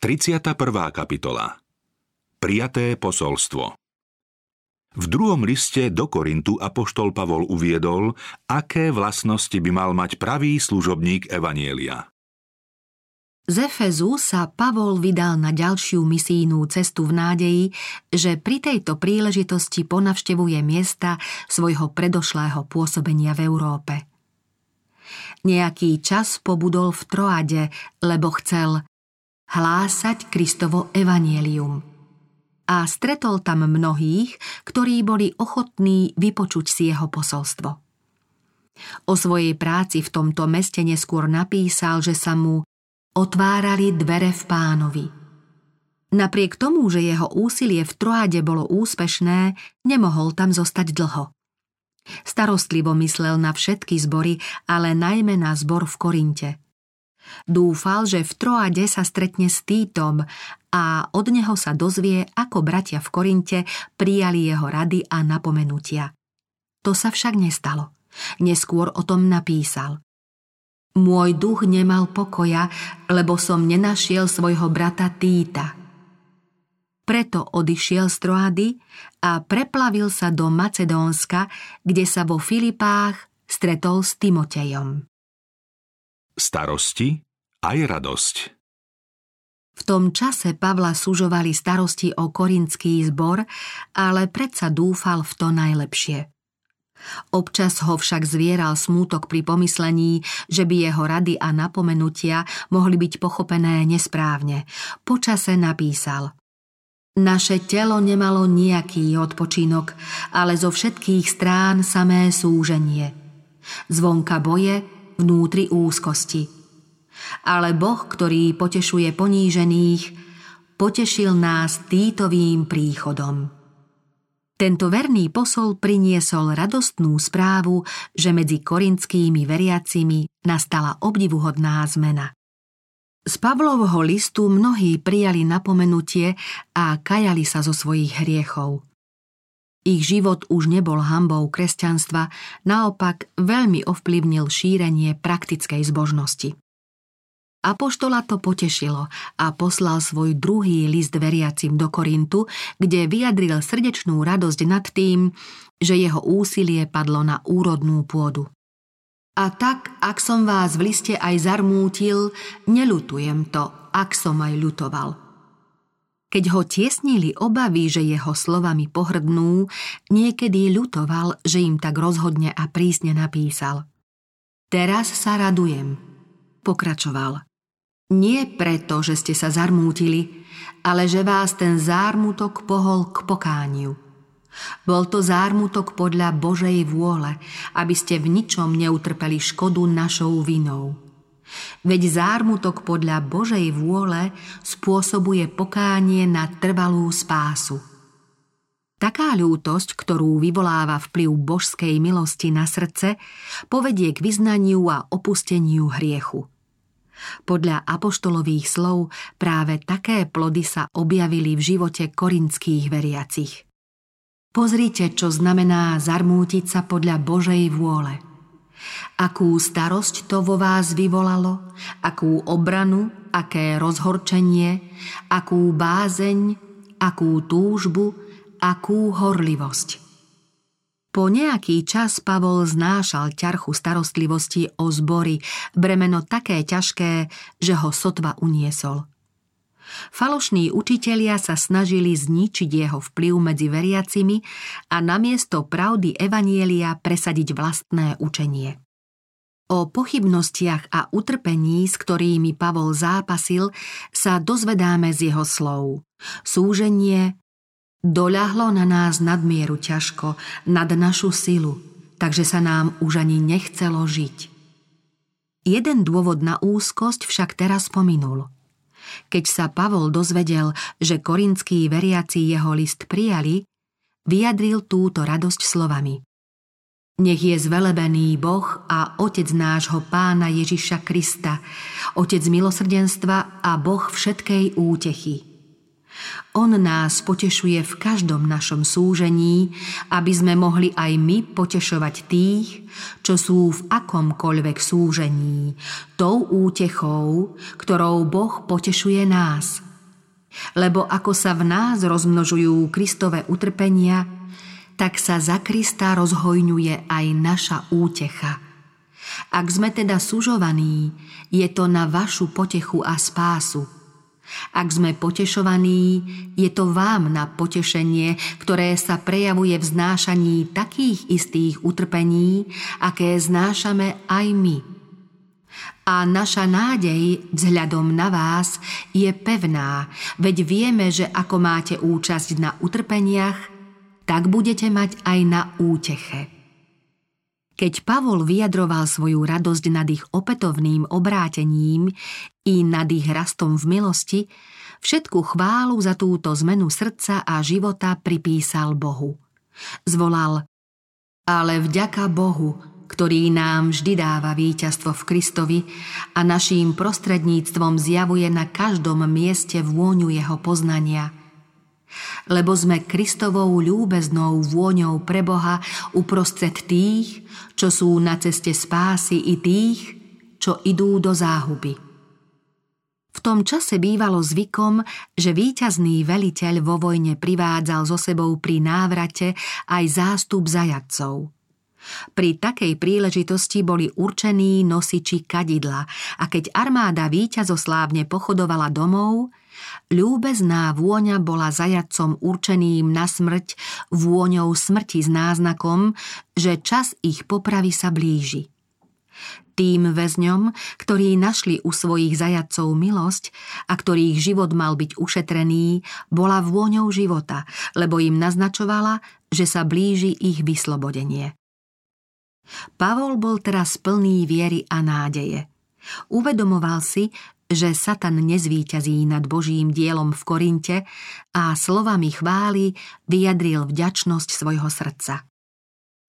31. kapitola Prijaté posolstvo V druhom liste do Korintu apoštol Pavol uviedol, aké vlastnosti by mal mať pravý služobník Evanielia. Z Efezu sa Pavol vydal na ďalšiu misijnú cestu v nádeji, že pri tejto príležitosti ponavštevuje miesta svojho predošlého pôsobenia v Európe. Nejaký čas pobudol v Troade, lebo chcel hlásať Kristovo evanielium. A stretol tam mnohých, ktorí boli ochotní vypočuť si jeho posolstvo. O svojej práci v tomto meste neskôr napísal, že sa mu otvárali dvere v pánovi. Napriek tomu, že jeho úsilie v Troade bolo úspešné, nemohol tam zostať dlho. Starostlivo myslel na všetky zbory, ale najmä na zbor v Korinte – Dúfal, že v Troade sa stretne s Týtom a od neho sa dozvie, ako bratia v Korinte prijali jeho rady a napomenutia. To sa však nestalo. Neskôr o tom napísal. Môj duch nemal pokoja, lebo som nenašiel svojho brata Týta. Preto odišiel z Troady a preplavil sa do Macedónska, kde sa vo Filipách stretol s Timotejom starosti aj radosť. V tom čase Pavla sužovali starosti o korinský zbor, ale predsa dúfal v to najlepšie. Občas ho však zvieral smútok pri pomyslení, že by jeho rady a napomenutia mohli byť pochopené nesprávne. Počase napísal Naše telo nemalo nejaký odpočinok, ale zo všetkých strán samé súženie. Zvonka boje, vnútri úzkosti. Ale Boh, ktorý potešuje ponížených, potešil nás týtovým príchodom. Tento verný posol priniesol radostnú správu, že medzi korinskými veriacimi nastala obdivuhodná zmena. Z Pavlovho listu mnohí prijali napomenutie a kajali sa zo svojich hriechov. Ich život už nebol hambou kresťanstva, naopak veľmi ovplyvnil šírenie praktickej zbožnosti. Apoštola to potešilo a poslal svoj druhý list veriacim do Korintu, kde vyjadril srdečnú radosť nad tým, že jeho úsilie padlo na úrodnú pôdu. A tak, ak som vás v liste aj zarmútil, nelutujem to, ak som aj ľutoval – keď ho tiesnili obavy, že jeho slovami pohrdnú, niekedy ľutoval, že im tak rozhodne a prísne napísal. Teraz sa radujem, pokračoval. Nie preto, že ste sa zarmútili, ale že vás ten zármutok pohol k pokániu. Bol to zármutok podľa Božej vôle, aby ste v ničom neutrpeli škodu našou vinou. Veď zármutok podľa Božej vôle spôsobuje pokánie na trvalú spásu. Taká ľútosť, ktorú vyvoláva vplyv božskej milosti na srdce, povedie k vyznaniu a opusteniu hriechu. Podľa apoštolových slov práve také plody sa objavili v živote korinských veriacich. Pozrite, čo znamená zarmútiť sa podľa Božej vôle – Akú starosť to vo vás vyvolalo, akú obranu, aké rozhorčenie, akú bázeň, akú túžbu, akú horlivosť. Po nejaký čas Pavol znášal ťarchu starostlivosti o zbory, bremeno také ťažké, že ho sotva uniesol. Falošní učitelia sa snažili zničiť jeho vplyv medzi veriacimi a namiesto pravdy Evanielia presadiť vlastné učenie. O pochybnostiach a utrpení, s ktorými Pavol zápasil, sa dozvedáme z jeho slov. Súženie doľahlo na nás nadmieru ťažko, nad našu silu, takže sa nám už ani nechcelo žiť. Jeden dôvod na úzkosť však teraz pominul – keď sa Pavol dozvedel, že korinskí veriaci jeho list prijali, vyjadril túto radosť slovami. Nech je zvelebený Boh a Otec nášho Pána Ježiša Krista, Otec milosrdenstva a Boh všetkej útechy – on nás potešuje v každom našom súžení, aby sme mohli aj my potešovať tých, čo sú v akomkoľvek súžení, tou útechou, ktorou Boh potešuje nás. Lebo ako sa v nás rozmnožujú Kristové utrpenia, tak sa za Krista rozhojňuje aj naša útecha. Ak sme teda sužovaní, je to na vašu potechu a spásu. Ak sme potešovaní, je to vám na potešenie, ktoré sa prejavuje v znášaní takých istých utrpení, aké znášame aj my. A naša nádej vzhľadom na vás je pevná, veď vieme, že ako máte účasť na utrpeniach, tak budete mať aj na úteche. Keď Pavol vyjadroval svoju radosť nad ich opätovným obrátením i nad ich rastom v milosti, všetku chválu za túto zmenu srdca a života pripísal Bohu. Zvolal, ale vďaka Bohu, ktorý nám vždy dáva víťazstvo v Kristovi a naším prostredníctvom zjavuje na každom mieste vôňu jeho poznania – lebo sme Kristovou ľúbeznou vôňou pre Boha uprostred tých, čo sú na ceste spásy i tých, čo idú do záhuby. V tom čase bývalo zvykom, že víťazný veliteľ vo vojne privádzal so sebou pri návrate aj zástup zajadcov. Pri takej príležitosti boli určení nosiči kadidla a keď armáda víťazoslávne pochodovala domov, Ľúbezná vôňa bola zajacom určeným na smrť vôňou smrti s náznakom, že čas ich popravy sa blíži. Tým väzňom, ktorí našli u svojich zajacov milosť a ktorých život mal byť ušetrený, bola vôňou života, lebo im naznačovala, že sa blíži ich vyslobodenie. Pavol bol teraz plný viery a nádeje. Uvedomoval si, že Satan nezvíťazí nad Božím dielom v Korinte a slovami chvály vyjadril vďačnosť svojho srdca.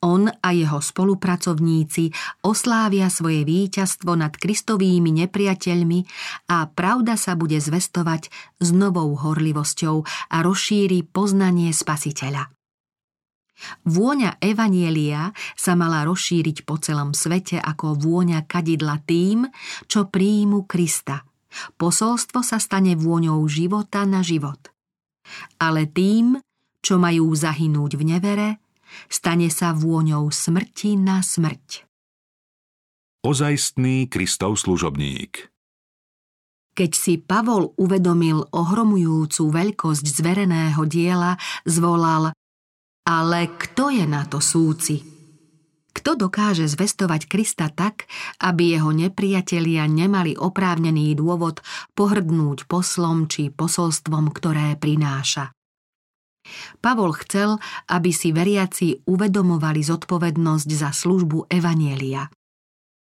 On a jeho spolupracovníci oslávia svoje víťazstvo nad kristovými nepriateľmi a pravda sa bude zvestovať s novou horlivosťou a rozšíri poznanie spasiteľa. Vôňa Evanielia sa mala rozšíriť po celom svete ako vôňa kadidla tým, čo príjmu Krista – Posolstvo sa stane vôňou života na život. Ale tým, čo majú zahynúť v nevere, stane sa vôňou smrti na smrť. Ozajstný Kristov služobník Keď si Pavol uvedomil ohromujúcu veľkosť zvereného diela, zvolal Ale kto je na to súci? Kto dokáže zvestovať Krista tak, aby jeho nepriatelia nemali oprávnený dôvod pohrdnúť poslom či posolstvom, ktoré prináša? Pavol chcel, aby si veriaci uvedomovali zodpovednosť za službu Evanielia.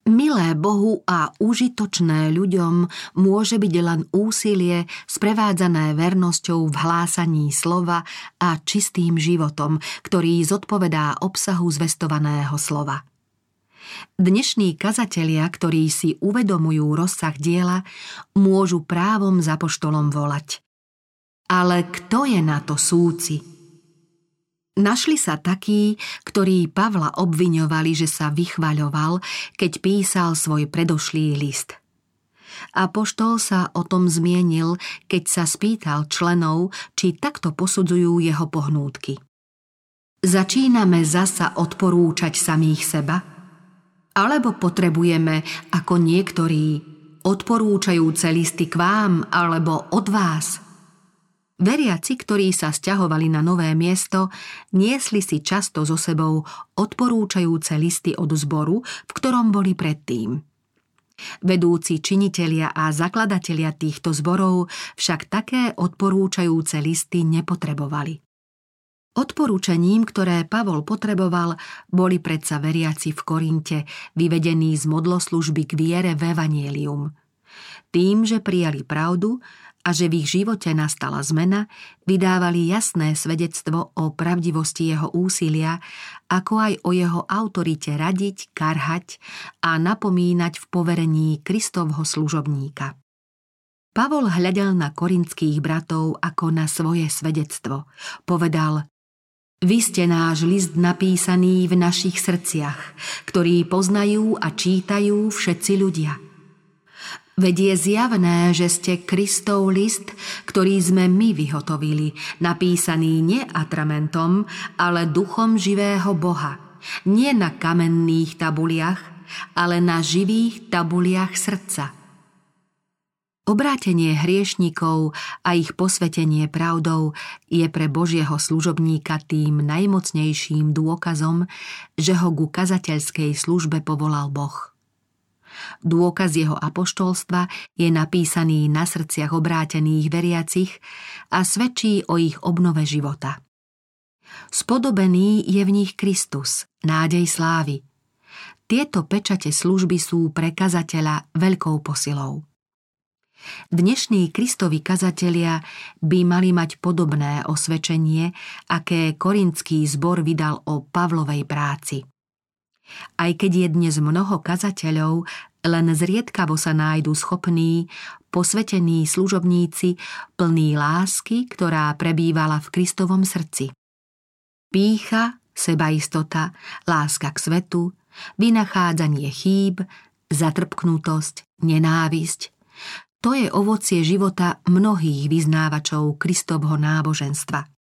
Milé Bohu a užitočné ľuďom môže byť len úsilie sprevádzané vernosťou v hlásaní slova a čistým životom, ktorý zodpovedá obsahu zvestovaného slova. Dnešní kazatelia, ktorí si uvedomujú rozsah diela, môžu právom za poštolom volať. Ale kto je na to súci? Našli sa takí, ktorí Pavla obviňovali, že sa vychvaľoval, keď písal svoj predošlý list. A poštol sa o tom zmienil, keď sa spýtal členov, či takto posudzujú jeho pohnútky. Začíname zasa odporúčať samých seba? Alebo potrebujeme, ako niektorí, odporúčajúce listy k vám alebo od vás – Veriaci, ktorí sa stiahovali na nové miesto, niesli si často so sebou odporúčajúce listy od zboru, v ktorom boli predtým. Vedúci činitelia a zakladatelia týchto zborov však také odporúčajúce listy nepotrebovali. Odporúčaním, ktoré Pavol potreboval, boli predsa veriaci v Korinte, vyvedení z modloslužby k viere v Evangelium. Tým, že prijali pravdu, a že v ich živote nastala zmena, vydávali jasné svedectvo o pravdivosti jeho úsilia, ako aj o jeho autorite radiť, karhať a napomínať v poverení Kristovho služobníka. Pavol hľadal na korinských bratov ako na svoje svedectvo. Povedal, vy ste náš list napísaný v našich srdciach, ktorý poznajú a čítajú všetci ľudia – Veď je zjavné, že ste Kristov list, ktorý sme my vyhotovili, napísaný nie atramentom, ale duchom živého Boha. Nie na kamenných tabuliach, ale na živých tabuliach srdca. Obrátenie hriešnikov a ich posvetenie pravdou je pre Božieho služobníka tým najmocnejším dôkazom, že ho ku kazateľskej službe povolal Boh. Dôkaz jeho apoštolstva je napísaný na srdciach obrátených veriacich a svedčí o ich obnove života. Spodobený je v nich Kristus, nádej slávy. Tieto pečate služby sú pre kazateľa veľkou posilou. Dnešní Kristovi kazatelia by mali mať podobné osvedčenie, aké korinský zbor vydal o Pavlovej práci. Aj keď je dnes mnoho kazateľov, len zriedkavo sa nájdu schopní, posvetení služobníci, plní lásky, ktorá prebývala v Kristovom srdci. Pícha, sebaistota, láska k svetu, vynachádzanie chýb, zatrpknutosť, nenávisť. To je ovocie života mnohých vyznávačov Kristovho náboženstva.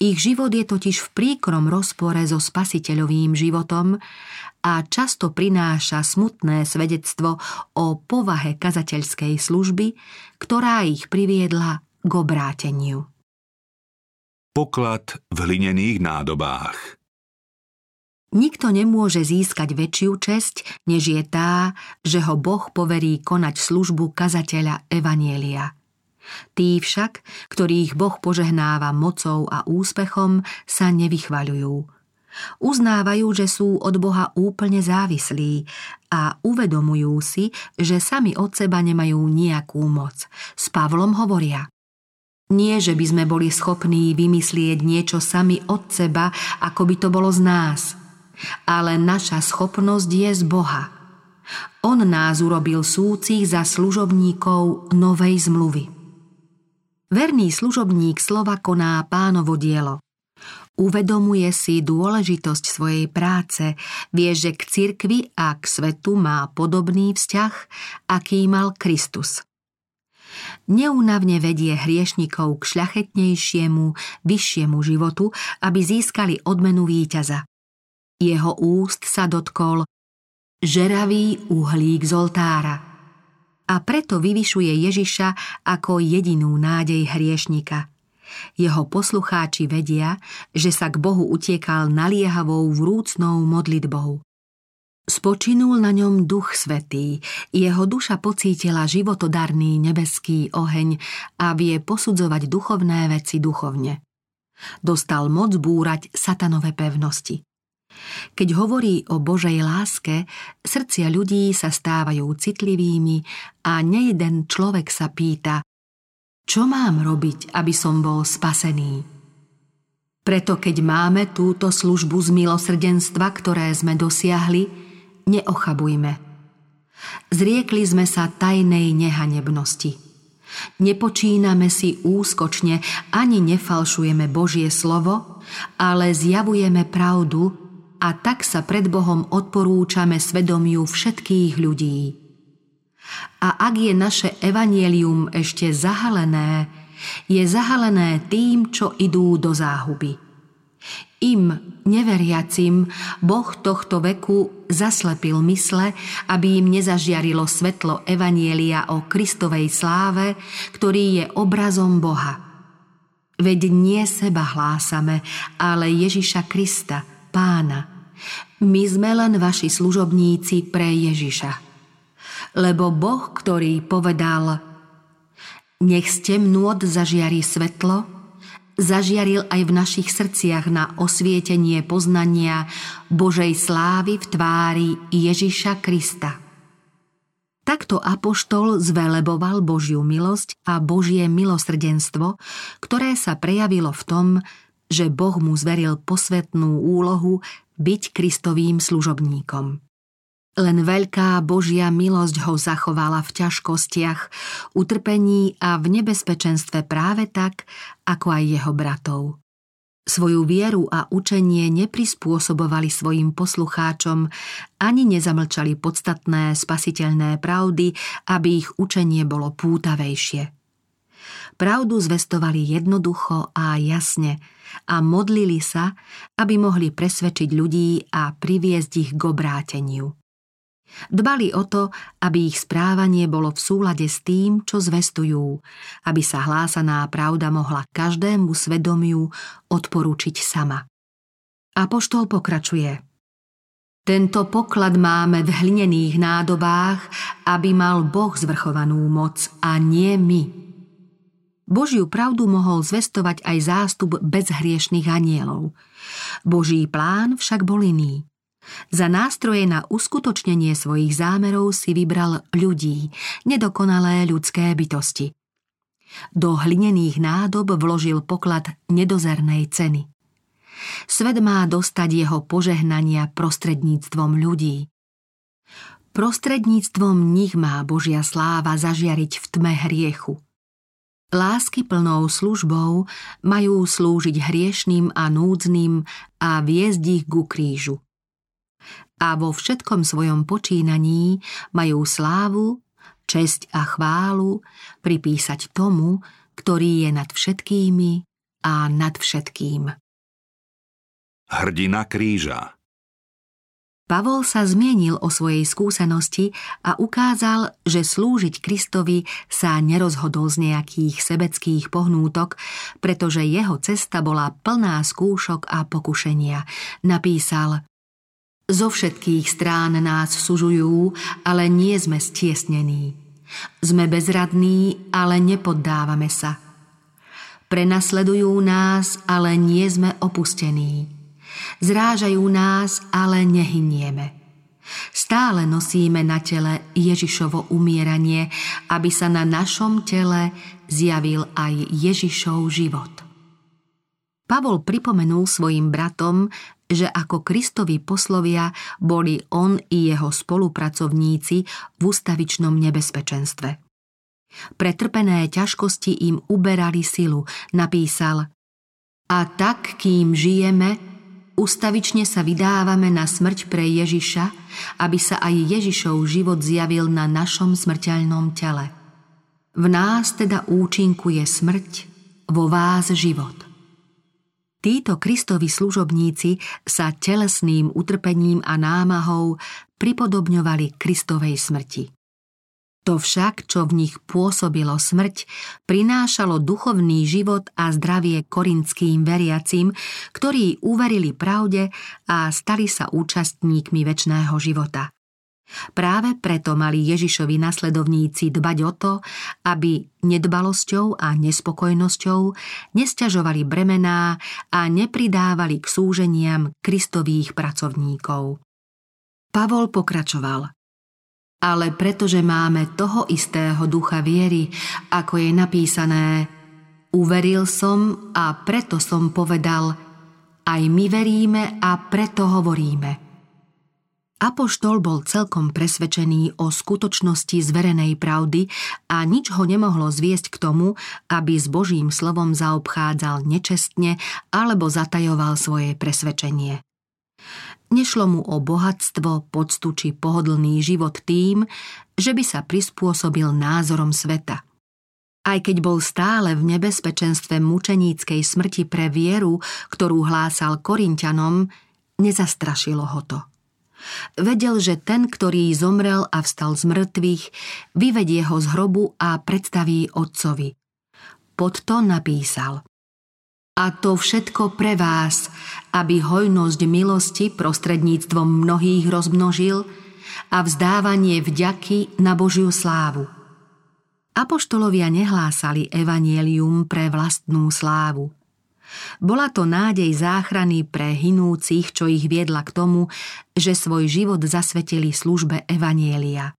Ich život je totiž v príkrom rozpore so spasiteľovým životom a často prináša smutné svedectvo o povahe kazateľskej služby, ktorá ich priviedla k obráteniu. Poklad v hlinených nádobách Nikto nemôže získať väčšiu česť, než je tá, že ho Boh poverí konať službu kazateľa Evanielia – Tí však, ktorých Boh požehnáva mocou a úspechom, sa nevychvaľujú. Uznávajú, že sú od Boha úplne závislí a uvedomujú si, že sami od seba nemajú nejakú moc. S Pavlom hovoria nie, že by sme boli schopní vymyslieť niečo sami od seba, ako by to bolo z nás, ale naša schopnosť je z Boha. On nás urobil súcich za služobníkov novej zmluvy. Verný služobník slova koná pánovo dielo. Uvedomuje si dôležitosť svojej práce, vie, že k cirkvi a k svetu má podobný vzťah, aký mal Kristus. Neúnavne vedie hriešnikov k šľachetnejšiemu, vyššiemu životu, aby získali odmenu víťaza. Jeho úst sa dotkol žeravý uhlík z oltára – a preto vyvyšuje Ježiša ako jedinú nádej hriešnika. Jeho poslucháči vedia, že sa k Bohu utiekal naliehavou vrúcnou modlitbou. Spočinul na ňom duch svetý, jeho duša pocítila životodarný nebeský oheň a vie posudzovať duchovné veci duchovne. Dostal moc búrať satanové pevnosti. Keď hovorí o Božej láske, srdcia ľudí sa stávajú citlivými a nejeden človek sa pýta, čo mám robiť, aby som bol spasený. Preto keď máme túto službu z milosrdenstva, ktoré sme dosiahli, neochabujme. Zriekli sme sa tajnej nehanebnosti. Nepočíname si úskočne ani nefalšujeme Božie slovo, ale zjavujeme pravdu, a tak sa pred Bohom odporúčame svedomiu všetkých ľudí. A ak je naše evanielium ešte zahalené, je zahalené tým, čo idú do záhuby. Im, neveriacim, Boh tohto veku zaslepil mysle, aby im nezažiarilo svetlo Evanielia o Kristovej sláve, ktorý je obrazom Boha. Veď nie seba hlásame, ale Ježiša Krista – pána. My sme len vaši služobníci pre Ježiša. Lebo Boh, ktorý povedal nech z temnôt zažiari svetlo, zažiaril aj v našich srdciach na osvietenie poznania Božej slávy v tvári Ježiša Krista. Takto Apoštol zveleboval Božiu milosť a Božie milosrdenstvo, ktoré sa prejavilo v tom, že Boh mu zveril posvetnú úlohu byť Kristovým služobníkom. Len veľká Božia milosť ho zachovala v ťažkostiach, utrpení a v nebezpečenstve práve tak, ako aj jeho bratov. Svoju vieru a učenie neprispôsobovali svojim poslucháčom ani nezamlčali podstatné spasiteľné pravdy, aby ich učenie bolo pútavejšie. Pravdu zvestovali jednoducho a jasne a modlili sa, aby mohli presvedčiť ľudí a priviesť ich k obráteniu. Dbali o to, aby ich správanie bolo v súlade s tým, čo zvestujú, aby sa hlásaná pravda mohla každému svedomiu odporúčiť sama. Apoštol pokračuje. Tento poklad máme v hlinených nádobách, aby mal Boh zvrchovanú moc a nie my. Božiu pravdu mohol zvestovať aj zástup bezhriešných anielov. Boží plán však bol iný. Za nástroje na uskutočnenie svojich zámerov si vybral ľudí, nedokonalé ľudské bytosti. Do hlinených nádob vložil poklad nedozernej ceny. Svet má dostať jeho požehnania prostredníctvom ľudí. Prostredníctvom nich má Božia sláva zažiariť v tme hriechu. Lásky plnou službou majú slúžiť hriešným a núdznym a viesť ich ku krížu a vo všetkom svojom počínaní majú slávu, česť a chválu pripísať tomu, ktorý je nad všetkými a nad všetkým. Hrdina kríža Pavol sa zmienil o svojej skúsenosti a ukázal, že slúžiť Kristovi sa nerozhodol z nejakých sebeckých pohnútok, pretože jeho cesta bola plná skúšok a pokušenia. Napísal zo všetkých strán nás sužujú, ale nie sme stiesnení. Sme bezradní, ale nepoddávame sa. Prenasledujú nás, ale nie sme opustení. Zrážajú nás, ale nehynieme. Stále nosíme na tele Ježišovo umieranie, aby sa na našom tele zjavil aj Ježišov život. Pavol pripomenul svojim bratom, že ako Kristovi poslovia boli on i jeho spolupracovníci v ústavičnom nebezpečenstve. Pretrpené ťažkosti im uberali silu, napísal A tak, kým žijeme, ustavične sa vydávame na smrť pre Ježiša, aby sa aj Ježišov život zjavil na našom smrteľnom tele. V nás teda účinkuje smrť, vo vás život. Títo Kristovi služobníci sa telesným utrpením a námahou pripodobňovali Kristovej smrti. To však, čo v nich pôsobilo smrť, prinášalo duchovný život a zdravie korinským veriacim, ktorí uverili pravde a stali sa účastníkmi väčšného života. Práve preto mali Ježišovi nasledovníci dbať o to, aby nedbalosťou a nespokojnosťou nesťažovali bremená a nepridávali k súženiam kristových pracovníkov. Pavol pokračoval. Ale pretože máme toho istého ducha viery, ako je napísané, uveril som a preto som povedal, aj my veríme a preto hovoríme – Apoštol bol celkom presvedčený o skutočnosti zverenej pravdy a nič ho nemohlo zviesť k tomu, aby s Božím slovom zaobchádzal nečestne alebo zatajoval svoje presvedčenie. Nešlo mu o bohatstvo, poctu či pohodlný život tým, že by sa prispôsobil názorom sveta. Aj keď bol stále v nebezpečenstve mučeníckej smrti pre vieru, ktorú hlásal Korintianom, nezastrašilo ho to. Vedel, že ten, ktorý zomrel a vstal z mŕtvych, vyvedie ho z hrobu a predstaví otcovi. Pod to napísal. A to všetko pre vás, aby hojnosť milosti prostredníctvom mnohých rozmnožil a vzdávanie vďaky na Božiu slávu. Apoštolovia nehlásali evanielium pre vlastnú slávu – bola to nádej záchrany pre hinúcich, čo ich viedla k tomu, že svoj život zasvetili službe Evanielia.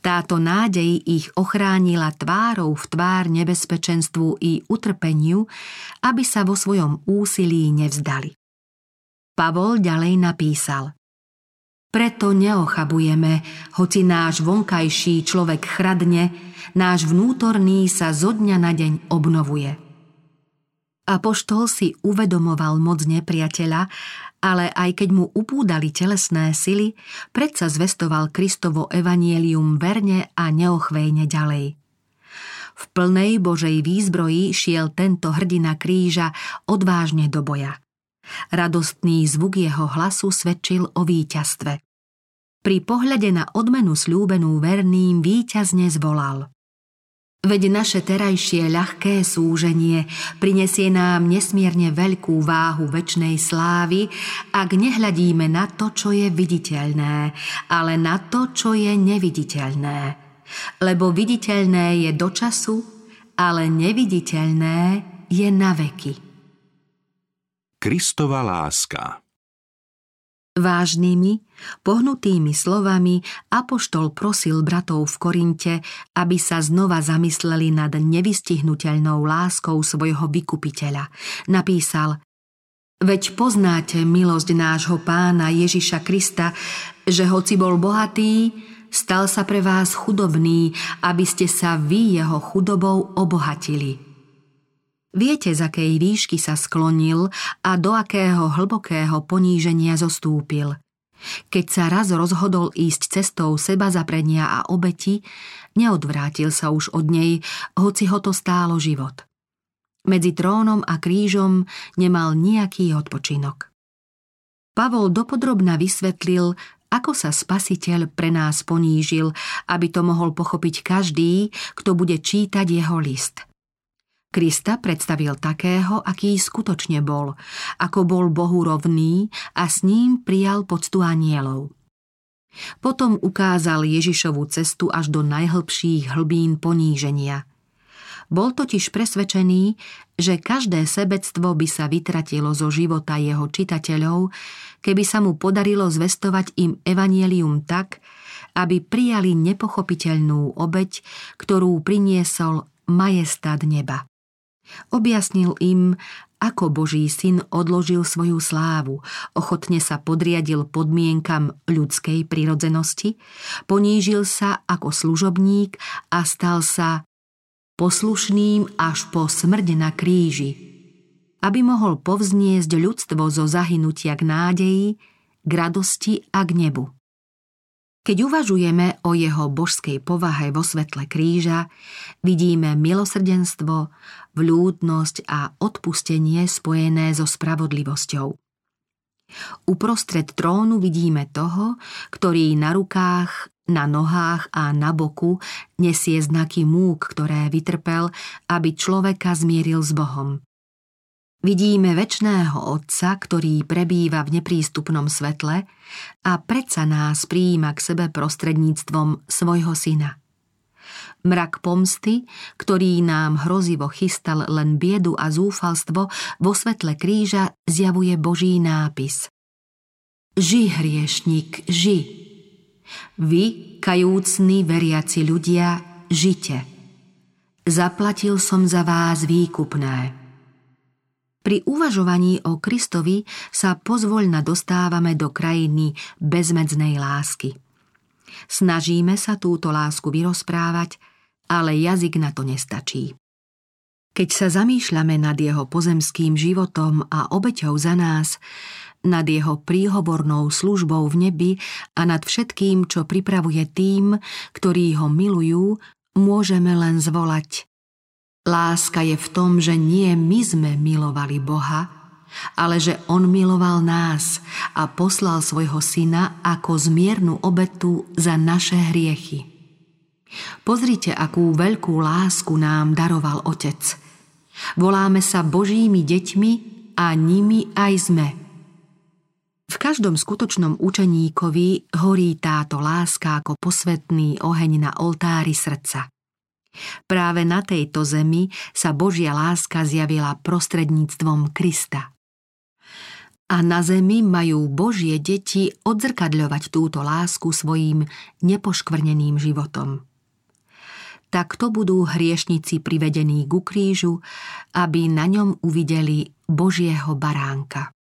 Táto nádej ich ochránila tvárou v tvár nebezpečenstvu i utrpeniu, aby sa vo svojom úsilí nevzdali. Pavol ďalej napísal Preto neochabujeme, hoci náš vonkajší človek chradne, náš vnútorný sa zo dňa na deň obnovuje – Apoštol si uvedomoval moc nepriateľa, ale aj keď mu upúdali telesné sily, predsa zvestoval Kristovo evanielium verne a neochvejne ďalej. V plnej Božej výzbroji šiel tento hrdina kríža odvážne do boja. Radostný zvuk jeho hlasu svedčil o víťazstve. Pri pohľade na odmenu slúbenú verným víťazne zvolal – Veď naše terajšie ľahké súženie prinesie nám nesmierne veľkú váhu väčšnej slávy, ak nehľadíme na to, čo je viditeľné, ale na to, čo je neviditeľné. Lebo viditeľné je do času, ale neviditeľné je na veky. Kristova láska Vážnymi, pohnutými slovami Apoštol prosil bratov v Korinte, aby sa znova zamysleli nad nevystihnutelnou láskou svojho vykupiteľa. Napísal Veď poznáte milosť nášho pána Ježiša Krista, že hoci bol bohatý, stal sa pre vás chudobný, aby ste sa vy jeho chudobou obohatili – Viete, z akej výšky sa sklonil a do akého hlbokého poníženia zostúpil. Keď sa raz rozhodol ísť cestou seba zaprenia a obeti, neodvrátil sa už od nej, hoci ho to stálo život. Medzi trónom a krížom nemal nejaký odpočinok. Pavol dopodrobna vysvetlil, ako sa spasiteľ pre nás ponížil, aby to mohol pochopiť každý, kto bude čítať jeho list – Krista predstavil takého, aký skutočne bol, ako bol Bohu rovný a s ním prijal poctu anielov. Potom ukázal Ježišovu cestu až do najhlbších hlbín poníženia. Bol totiž presvedčený, že každé sebectvo by sa vytratilo zo života jeho čitateľov, keby sa mu podarilo zvestovať im evanielium tak, aby prijali nepochopiteľnú obeď, ktorú priniesol majestát neba. Objasnil im, ako Boží syn odložil svoju slávu, ochotne sa podriadil podmienkam ľudskej prirodzenosti, ponížil sa ako služobník a stal sa poslušným až po smrť na kríži, aby mohol povzniesť ľudstvo zo zahynutia k nádeji, k radosti a k nebu. Keď uvažujeme o jeho božskej povahe vo svetle kríža, vidíme milosrdenstvo, vľúdnosť a odpustenie spojené so spravodlivosťou. Uprostred trónu vidíme toho, ktorý na rukách, na nohách a na boku nesie znaky múk, ktoré vytrpel, aby človeka zmieril s Bohom. Vidíme väčšného Otca, ktorý prebýva v neprístupnom svetle a predsa nás prijíma k sebe prostredníctvom svojho syna. Mrak pomsty, ktorý nám hrozivo chystal len biedu a zúfalstvo, vo svetle kríža zjavuje Boží nápis. Ži, hriešnik, ži. Vy, kajúcni veriaci ľudia, žite. Zaplatil som za vás výkupné. Pri uvažovaní o Kristovi sa pozvoľna dostávame do krajiny bezmedznej lásky. Snažíme sa túto lásku vyrozprávať, ale jazyk na to nestačí. Keď sa zamýšľame nad jeho pozemským životom a obeťou za nás, nad jeho príhovornou službou v nebi a nad všetkým, čo pripravuje tým, ktorí ho milujú, môžeme len zvolať Láska je v tom, že nie my sme milovali Boha, ale že On miloval nás a poslal svojho syna ako zmiernu obetu za naše hriechy. Pozrite, akú veľkú lásku nám daroval Otec. Voláme sa Božími deťmi a nimi aj sme. V každom skutočnom učeníkovi horí táto láska ako posvetný oheň na oltári srdca. Práve na tejto zemi sa Božia láska zjavila prostredníctvom Krista. A na zemi majú Božie deti odzrkadľovať túto lásku svojim nepoškvrneným životom. Takto budú hriešnici privedení ku krížu, aby na ňom uvideli Božieho baránka.